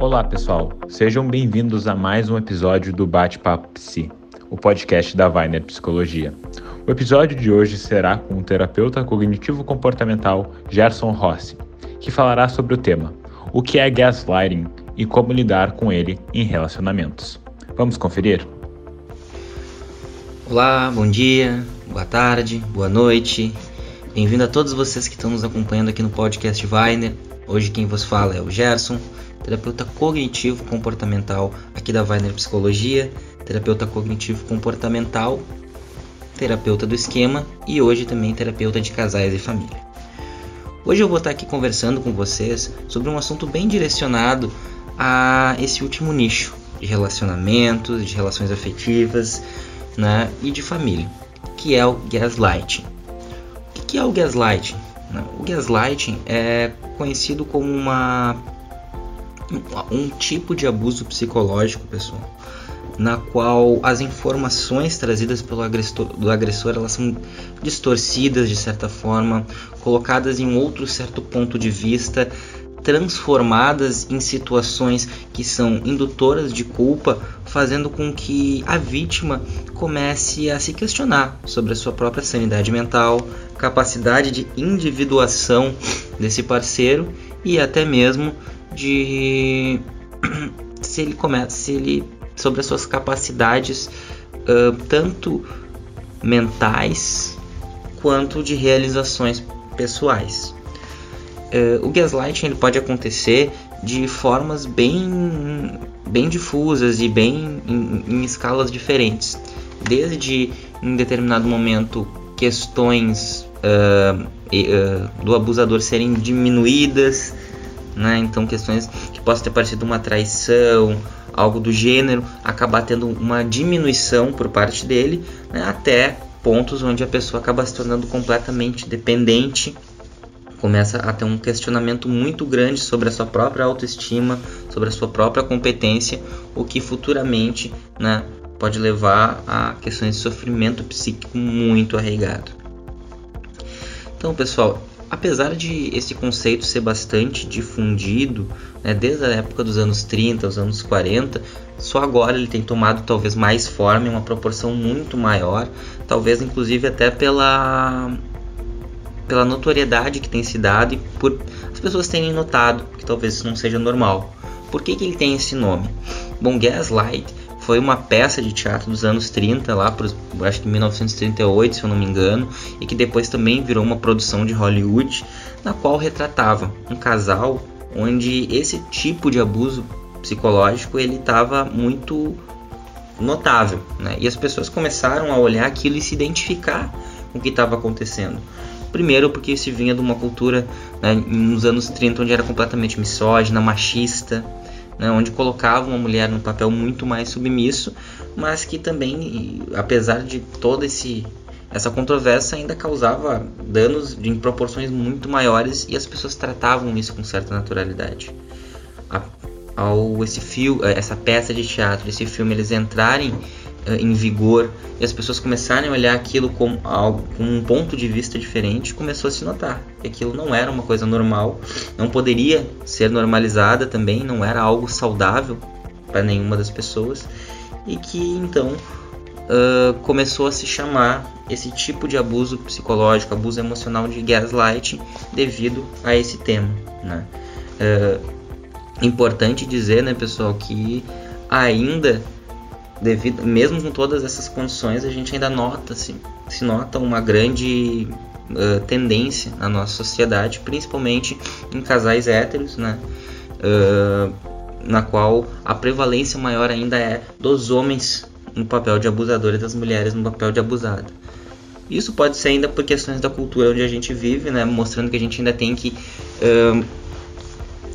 Olá, pessoal. Sejam bem-vindos a mais um episódio do Bate-Papo Psi, o podcast da Weiner Psicologia. O episódio de hoje será com o terapeuta cognitivo-comportamental Gerson Rossi, que falará sobre o tema o que é gaslighting e como lidar com ele em relacionamentos. Vamos conferir? Olá, bom dia, boa tarde, boa noite. Bem-vindo a todos vocês que estão nos acompanhando aqui no podcast Weiner. Hoje quem vos fala é o Gerson, terapeuta cognitivo comportamental aqui da Weiner Psicologia, terapeuta cognitivo comportamental, terapeuta do esquema e hoje também terapeuta de casais e família. Hoje eu vou estar aqui conversando com vocês sobre um assunto bem direcionado a esse último nicho de relacionamentos, de relações afetivas né, e de família, que é o gaslighting. O que é o gaslighting? O gaslighting é conhecido como uma, um tipo de abuso psicológico, pessoal, na qual as informações trazidas pelo agressor, do agressor elas são distorcidas de certa forma, colocadas em outro certo ponto de vista, transformadas em situações que são indutoras de culpa, fazendo com que a vítima comece a se questionar sobre a sua própria sanidade mental, capacidade de individuação desse parceiro e até mesmo de se ele começa, se ele sobre as suas capacidades uh, tanto mentais quanto de realizações pessoais. Uh, o gaslighting ele pode acontecer de formas bem, bem difusas e bem em, em escalas diferentes, desde em determinado momento questões uh, uh, do abusador serem diminuídas, né? então questões que possam ter parecido uma traição, algo do gênero, acabar tendo uma diminuição por parte dele, né? até pontos onde a pessoa acaba se tornando completamente dependente começa a ter um questionamento muito grande sobre a sua própria autoestima, sobre a sua própria competência, o que futuramente né, pode levar a questões de sofrimento psíquico muito arraigado. Então, pessoal, apesar de esse conceito ser bastante difundido, né, desde a época dos anos 30, os anos 40, só agora ele tem tomado talvez mais forma, uma proporção muito maior, talvez inclusive até pela pela notoriedade que tem se dado e por as pessoas terem notado que talvez isso não seja normal. Por que, que ele tem esse nome? Bom, Gaslight foi uma peça de teatro dos anos 30, lá acho que 1938, se eu não me engano, e que depois também virou uma produção de Hollywood, na qual retratava um casal onde esse tipo de abuso psicológico ele estava muito notável, né? E as pessoas começaram a olhar aquilo e se identificar com o que estava acontecendo. Primeiro, porque se vinha de uma cultura né, nos anos 30 onde era completamente misógina, machista, né, onde colocava uma mulher num papel muito mais submisso, mas que também, apesar de toda essa controvérsia, ainda causava danos em proporções muito maiores e as pessoas tratavam isso com certa naturalidade. A, ao esse fio, essa peça de teatro, esse filme, eles entrarem em vigor e as pessoas começarem a olhar aquilo como algo com um ponto de vista diferente, começou a se notar que aquilo não era uma coisa normal, não poderia ser normalizada também, não era algo saudável para nenhuma das pessoas e que então uh, começou a se chamar esse tipo de abuso psicológico, abuso emocional de gaslighting devido a esse tema. Né? Uh, importante dizer, né, pessoal, que ainda devido, mesmo com todas essas condições, a gente ainda nota, assim, se nota uma grande uh, tendência na nossa sociedade, principalmente em casais héteros, né? Uh, na qual a prevalência maior ainda é dos homens no papel de abusador e das mulheres no papel de abusada. Isso pode ser ainda por questões da cultura onde a gente vive, né? mostrando que a gente ainda tem que uh,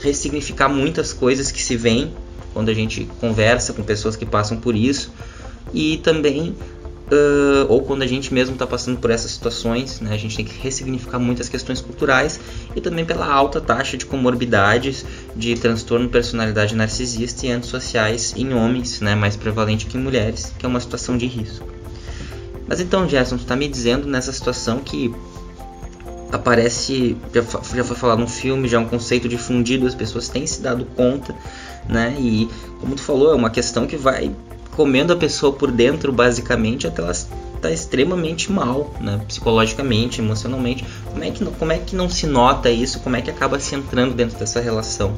ressignificar muitas coisas que se veem quando a gente conversa com pessoas que passam por isso e também uh, ou quando a gente mesmo está passando por essas situações, né, a gente tem que ressignificar muitas questões culturais e também pela alta taxa de comorbidades de transtorno de personalidade narcisista e antissociais em homens, né, mais prevalente que em mulheres, que é uma situação de risco. Mas então, Gerson, tu está me dizendo nessa situação que aparece, já, já foi falado no filme, já é um conceito difundido, as pessoas têm se dado conta, né? E como tu falou, é uma questão que vai comendo a pessoa por dentro, basicamente, até ela tá extremamente mal, né? Psicologicamente, emocionalmente. Como é, que, como é que não se nota isso? Como é que acaba se entrando dentro dessa relação?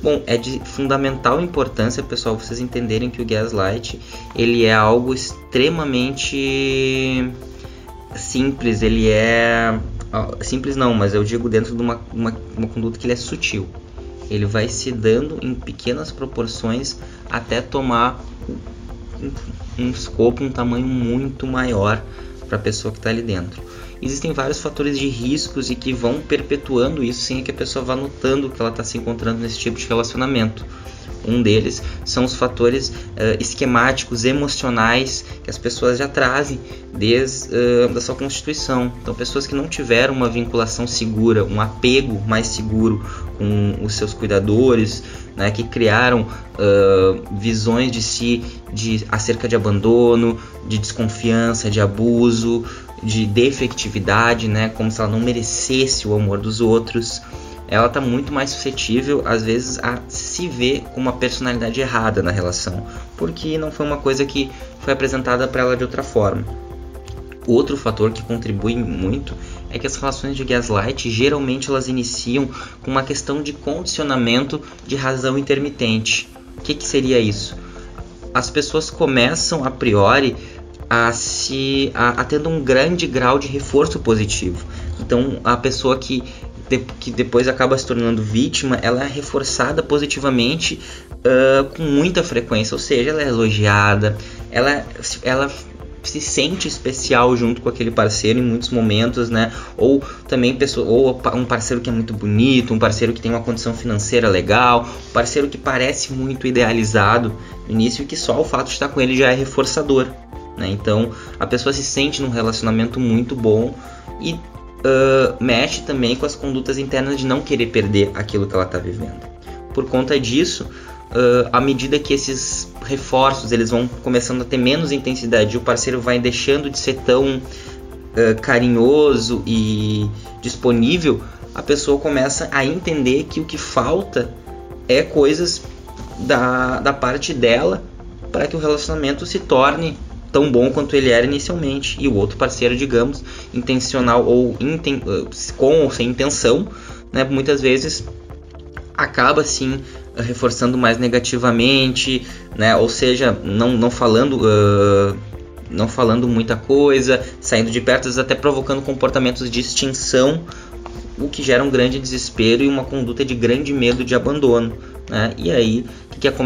Bom, é de fundamental importância, pessoal, vocês entenderem que o gaslight ele é algo extremamente simples, ele é simples não, mas eu digo dentro de uma, uma, uma conduta que ele é sutil. Ele vai se dando em pequenas proporções até tomar um escopo, um tamanho muito maior para a pessoa que está ali dentro. Existem vários fatores de riscos e que vão perpetuando isso sem que a pessoa vá notando que ela está se encontrando nesse tipo de relacionamento. Um deles são os fatores uh, esquemáticos, emocionais que as pessoas já trazem desde uh, da sua constituição. Então, pessoas que não tiveram uma vinculação segura, um apego mais seguro com os seus cuidadores, né, que criaram uh, visões de si de, acerca de abandono, de desconfiança, de abuso, de defectividade, né, como se ela não merecesse o amor dos outros. Ela está muito mais suscetível, às vezes, a se ver com uma personalidade errada na relação, porque não foi uma coisa que foi apresentada para ela de outra forma. Outro fator que contribui muito é que as relações de gaslight geralmente elas iniciam com uma questão de condicionamento de razão intermitente. O que, que seria isso? As pessoas começam a priori a se a, a tendo um grande grau de reforço positivo. Então a pessoa que que depois acaba se tornando vítima, ela é reforçada positivamente uh, com muita frequência, ou seja, ela é elogiada, ela, ela se sente especial junto com aquele parceiro em muitos momentos, né? Ou também pessoa, ou um parceiro que é muito bonito, um parceiro que tem uma condição financeira legal, um parceiro que parece muito idealizado no início e que só o fato de estar com ele já é reforçador, né? Então a pessoa se sente num relacionamento muito bom e uh, mexe também com as condutas internas de não querer perder aquilo que ela está vivendo. Por conta disso, uh, à medida que esses reforços eles vão começando a ter menos intensidade o parceiro vai deixando de ser tão uh, carinhoso e disponível, a pessoa começa a entender que o que falta é coisas da, da parte dela para que o relacionamento se torne tão bom quanto ele era inicialmente e o outro parceiro, digamos, intencional ou inten com ou sem intenção, né, muitas vezes acaba sim reforçando mais negativamente, né? Ou seja, não, não falando uh, não falando muita coisa, saindo de perto, até provocando comportamentos de extinção, o que gera um grande desespero e uma conduta de grande medo de abandono. Né? E aí, o que, que,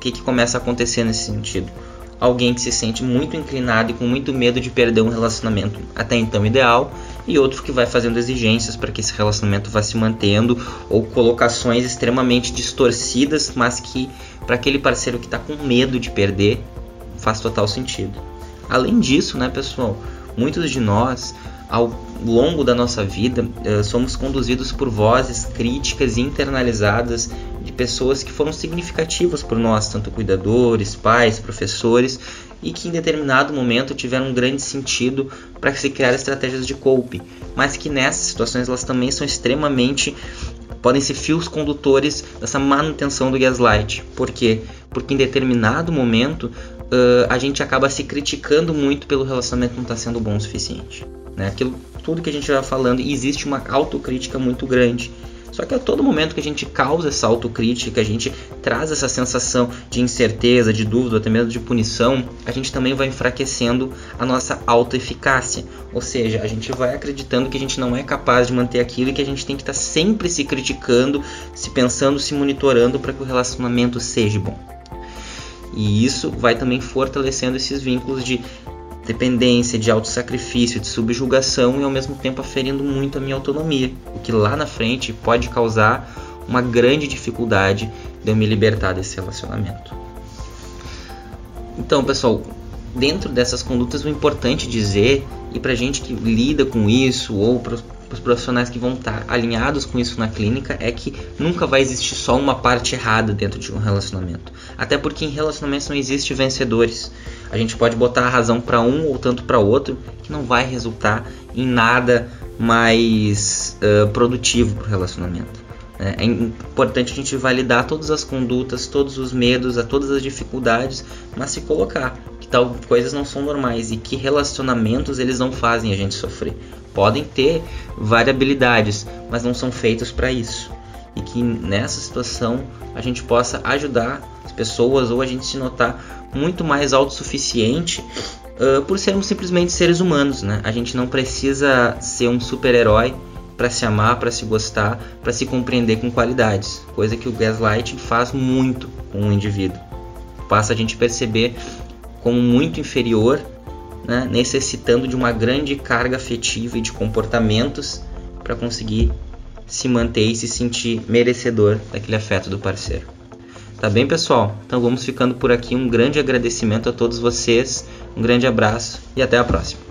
que, que começa a acontecer nesse sentido? Alguém que se sente muito inclinado e com muito medo de perder um relacionamento até então ideal e outro que vai fazendo exigências para que esse relacionamento vá se mantendo ou colocações extremamente distorcidas, mas que para aquele parceiro que está com medo de perder faz total sentido. Além disso, né, pessoal, muitos de nós ao longo da nossa vida eh, somos conduzidos por vozes críticas internalizadas pessoas que foram significativas por nós, tanto cuidadores, pais, professores, e que em determinado momento tiveram um grande sentido para se criar estratégias de coping, mas que nessas situações elas também são extremamente podem ser fios condutores dessa manutenção do gaslight. Por quê? Porque em determinado momento uh, a gente acaba se criticando muito pelo relacionamento não estar tá sendo bom o suficiente. Né? Aquilo, tudo que a gente vai falando, existe uma autocrítica muito grande. Só que a todo momento que a gente causa essa autocrítica, a gente traz essa sensação de incerteza, de dúvida, até mesmo de punição, a gente também vai enfraquecendo a nossa autoeficácia. Ou seja, a gente vai acreditando que a gente não é capaz de manter aquilo e que a gente tem que estar sempre se criticando, se pensando, se monitorando para que o relacionamento seja bom. E isso vai também fortalecendo esses vínculos de dependência, de autossacrifício, de subjugação e ao mesmo tempo aferindo muito a minha autonomia, o que lá na frente pode causar uma grande dificuldade de eu me libertar desse relacionamento. Então, pessoal, dentro dessas condutas, o importante dizer, e para gente que lida com isso, ou para os profissionais que vão estar alinhados com isso na clínica, é que nunca vai existir só uma parte errada dentro de um relacionamento. Até porque em relacionamentos não existe vencedores a gente pode botar a razão para um ou tanto para outro, que não vai resultar em nada mais uh, produtivo para o relacionamento. Né? É importante a gente validar todas as condutas, todos os medos, todas as dificuldades, mas se colocar tal coisas não são normais e que relacionamentos eles não fazem a gente sofrer. Podem ter variabilidades, mas não são feitos para isso. E que nessa situação a gente possa ajudar as pessoas ou a gente se notar muito mais autossuficiente uh, por sermos simplesmente seres humanos. Né? A gente não precisa ser um super-herói para se amar, para se gostar, para se compreender com qualidades, coisa que o gaslighting faz muito com o indivíduo. Passa a gente perceber como muito inferior, né, necessitando de uma grande carga afetiva e de comportamentos para conseguir se manter e se sentir merecedor daquele afeto do parceiro. Tá bem, pessoal? Então vamos ficando por aqui. Um grande agradecimento a todos vocês, um grande abraço e até a próxima.